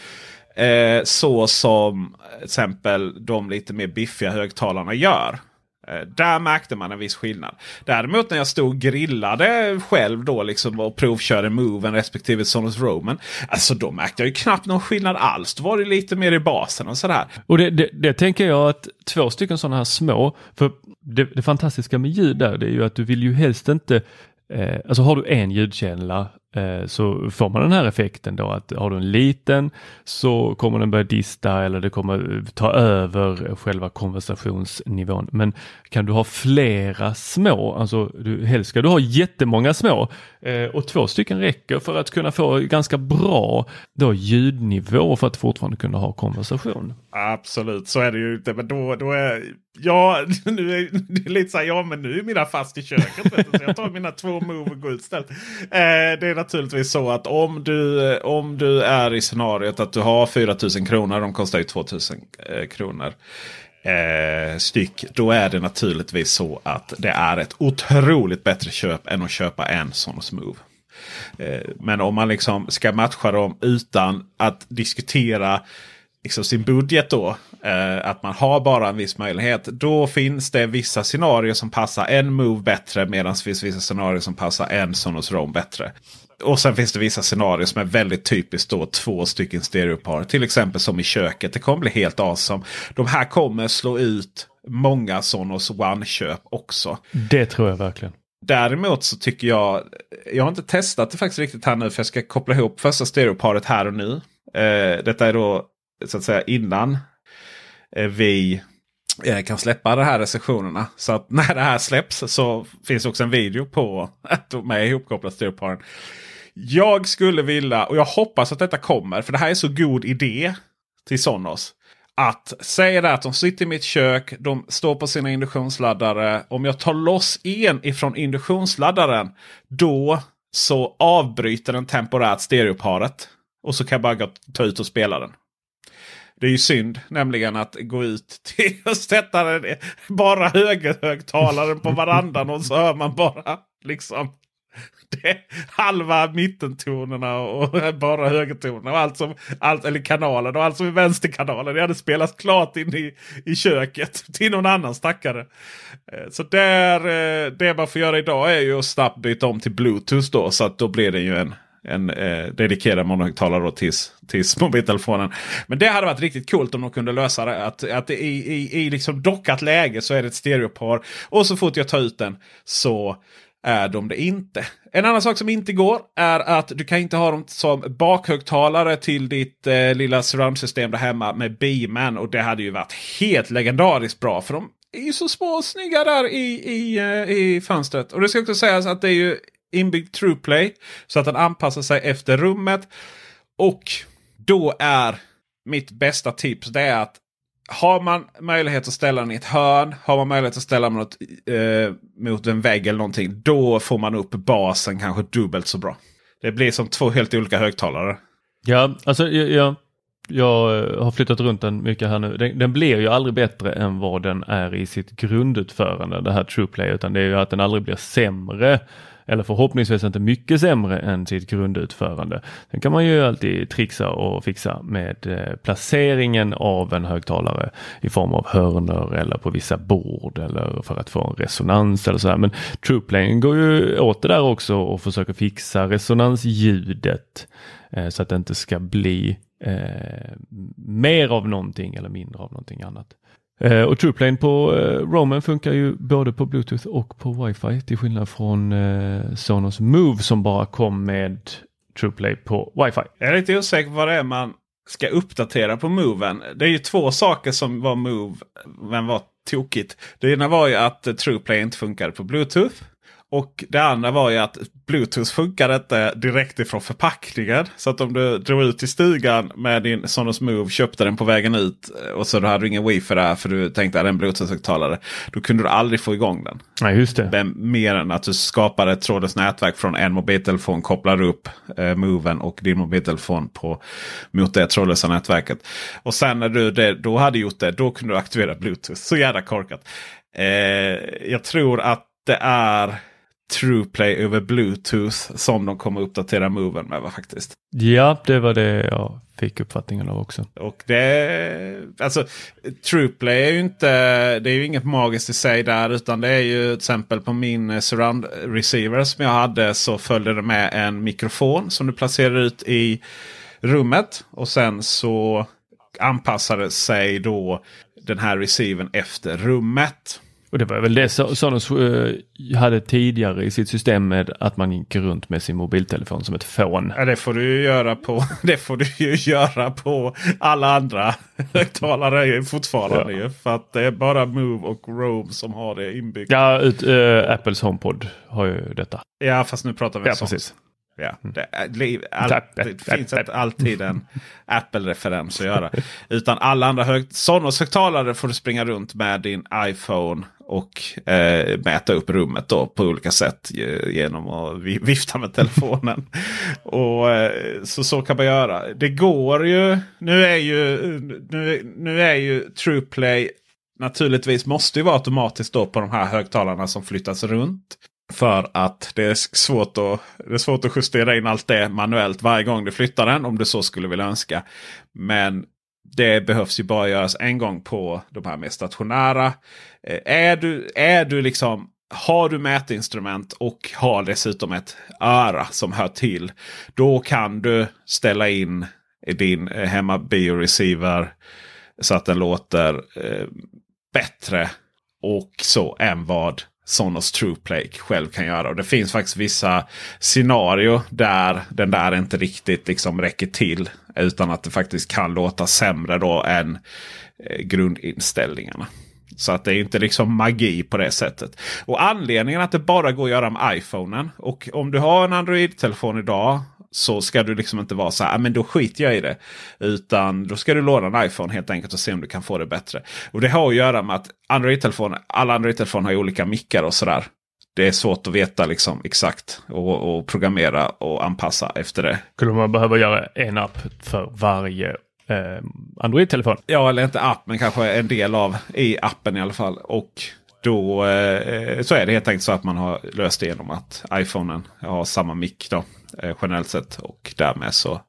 Eh, så som till exempel de lite mer biffiga högtalarna gör. Eh, där märkte man en viss skillnad. Däremot när jag stod och grillade själv då liksom och provkörde Moven respektive Sonos Roman. Alltså då märkte jag ju knappt någon skillnad alls. Då var det lite mer i basen och sådär. Och det, det, det tänker jag att två stycken sådana här små, för det, det fantastiska med ljud där det är ju att du vill ju helst inte Eh, alltså har du en ljudkälla Eh, så får man den här effekten då att har du en liten så kommer den börja dista eller det kommer eh, ta över själva konversationsnivån. Men kan du ha flera små, alltså du, helst ska du ha jättemånga små eh, och två stycken räcker för att kunna få ganska bra då ljudnivå för att fortfarande kunna ha konversation. Absolut, så är det ju inte. Men då, då är Ja, [laughs] nu är det lite så här, ja men nu är mina fast i köket. Vet du, så jag tar mina två move och går ut istället. Eh, det är naturligtvis så att om du, om du är i scenariot att du har 4000 kronor, de kostar ju 2000 eh, kronor eh, styck. Då är det naturligtvis så att det är ett otroligt bättre köp än att köpa en Sonos Move. Eh, men om man liksom ska matcha dem utan att diskutera liksom sin budget då. Eh, att man har bara en viss möjlighet. Då finns det vissa scenarier som passar en move bättre. Medan det finns vissa scenarier som passar en Sonos Roam bättre. Och sen finns det vissa scenarier som är väldigt typiskt då två stycken stereopar. Till exempel som i köket. Det kommer bli helt awesome. De här kommer slå ut många Sonos One-köp också. Det tror jag verkligen. Däremot så tycker jag, jag har inte testat det faktiskt riktigt här nu för jag ska koppla ihop första stereoparet här och nu. Eh, detta är då så att säga innan eh, vi eh, kan släppa de här recensionerna. Så att [laughs] när det här släpps så finns också en video på att de är ihopkopplade stereoparen. Jag skulle vilja, och jag hoppas att detta kommer, för det här är så god idé till Sonos. Att säga att de sitter i mitt kök, de står på sina induktionsladdare. Om jag tar loss en ifrån induktionsladdaren, då så avbryter den temporärt stereoparet. Och så kan jag bara gå, ta ut och spela den. Det är ju synd nämligen att gå ut [laughs] till och sätta den, bara högerhögtalaren på varandan och så hör man bara liksom det halva mittentonerna och bara högertonerna. Och allt som, allt, eller kanalen och allt som är vänsterkanalen. Det hade spelats klart in i, i köket [laughs] till någon annan stackare. Eh, så där, eh, det man får göra idag är ju att snabbt byta om till Bluetooth då. Så att då blir det ju en, en eh, dedikerad monohögtalare då tills, tills mobiltelefonen. Men det hade varit riktigt coolt om de kunde lösa det. Att, att i, i, i liksom dockat läge så är det ett stereopar. Och så fort jag tar ut den så är de det inte. En annan sak som inte går är att du kan inte ha dem som bakhögtalare till ditt eh, lilla surroundsystem där hemma med Beaman. Och det hade ju varit helt legendariskt bra. För de är ju så små och snygga där i, i, eh, i fönstret. Och det ska också sägas att det är ju inbyggd TruePlay. Så att den anpassar sig efter rummet. Och då är mitt bästa tips det är att har man möjlighet att ställa den i ett hörn, har man möjlighet att ställa den mot, eh, mot en vägg eller någonting. Då får man upp basen kanske dubbelt så bra. Det blir som två helt olika högtalare. Ja, alltså jag, jag, jag har flyttat runt den mycket här nu. Den, den blir ju aldrig bättre än vad den är i sitt grundutförande, det här TruePlay, utan det är ju att den aldrig blir sämre eller förhoppningsvis inte mycket sämre än sitt grundutförande. Sen kan man ju alltid trixa och fixa med eh, placeringen av en högtalare i form av hörnor eller på vissa bord eller för att få en resonans eller så här. Men TruePlay går ju åt det där också och försöker fixa resonansljudet eh, så att det inte ska bli eh, mer av någonting eller mindre av någonting annat. Eh, och TruePlane på eh, Roman funkar ju både på Bluetooth och på Wi-Fi till skillnad från eh, Sonos Move som bara kom med TruePlay på Wi-Fi. Jag är lite osäker på vad det är man ska uppdatera på Moven. Det är ju två saker som var Move, men var tokigt. Det ena var ju att TruePlay inte funkade på Bluetooth. Och det andra var ju att Bluetooth funkar inte direkt ifrån förpackningen. Så att om du drog ut i stugan med din Sonos Move, köpte den på vägen ut och så hade du ingen wifi där för du tänkte att en Bluetooth-högtalare. Då kunde du aldrig få igång den. Nej, just det. Men mer än att du skapar ett trådlöst nätverk från en mobiltelefon, kopplar upp eh, Moven och din mobiltelefon på, mot det trådlösa nätverket. Och sen när du det, då hade gjort det, då kunde du aktivera Bluetooth. Så jävla korkat. Eh, jag tror att det är TruePlay över Bluetooth som de kommer uppdatera Moven med va, faktiskt. Ja, det var det jag fick uppfattningen av också. Och det alltså TruePlay är ju inte. Det är ju inget magiskt i sig där utan det är ju till exempel på min surround receiver som jag hade så följde det med en mikrofon som du placerar ut i rummet och sen så anpassade sig då den här receivern efter rummet. Och det var väl det Sonos uh, hade tidigare i sitt system med att man gick runt med sin mobiltelefon som ett fån. Ja, det får du ju göra på, [laughs] det får du ju göra på alla andra högtalare fortfarande. Ja. Ju, för att det är bara Move och Roam som har det inbyggt. Ja, ut, uh, Apples HomePod har ju detta. Ja, fast nu pratar vi ja, sånt. precis. Ja, det, all, det finns inte alltid en [laughs] Apple-referens att göra. Utan alla andra hög, Sonos-högtalare får du springa runt med din iPhone och eh, mäta upp rummet då på olika sätt genom att vifta med telefonen. [laughs] och eh, så, så kan man göra. Det går ju. Nu är ju, nu, nu är ju TruePlay naturligtvis måste ju vara automatiskt då på de här högtalarna som flyttas runt. För att det är, svårt att, det är svårt att justera in allt det manuellt varje gång du flyttar den. Om du så skulle vilja önska. Men det behövs ju bara göras en gång på de här mer stationära. Eh, är du, är du liksom har du mätinstrument och har dessutom ett öra som hör till. Då kan du ställa in din eh, hemma bioreceiver så att den låter eh, bättre och så än vad Sonos TruePlay själv kan göra. Och det finns faktiskt vissa scenario där den där inte riktigt liksom räcker till. Utan att det faktiskt kan låta sämre då än eh, grundinställningarna. Så att det är inte liksom magi på det sättet. Och anledningen att det bara går att göra med iPhonen. Och om du har en Android-telefon idag så ska du liksom inte vara så här, men då skiter jag i det. Utan då ska du låna en iPhone helt enkelt och se om du kan få det bättre. Och det har att göra med att Android-telefoner, alla Android-telefoner har ju olika mickar och sådär. Det är svårt att veta liksom exakt och, och programmera och anpassa efter det. Skulle man behöva göra en app för varje eh, Android-telefon? Ja, eller inte app, men kanske en del av i appen i alla fall. Och då eh, så är det helt enkelt så att man har löst det genom att iPhonen har samma mick då, eh, generellt sett. Och därmed så,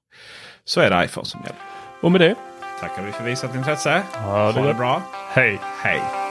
så är det iPhone som gäller. Och med det tackar vi för visat intresse. Ha det ha det bra. Hej! Hej!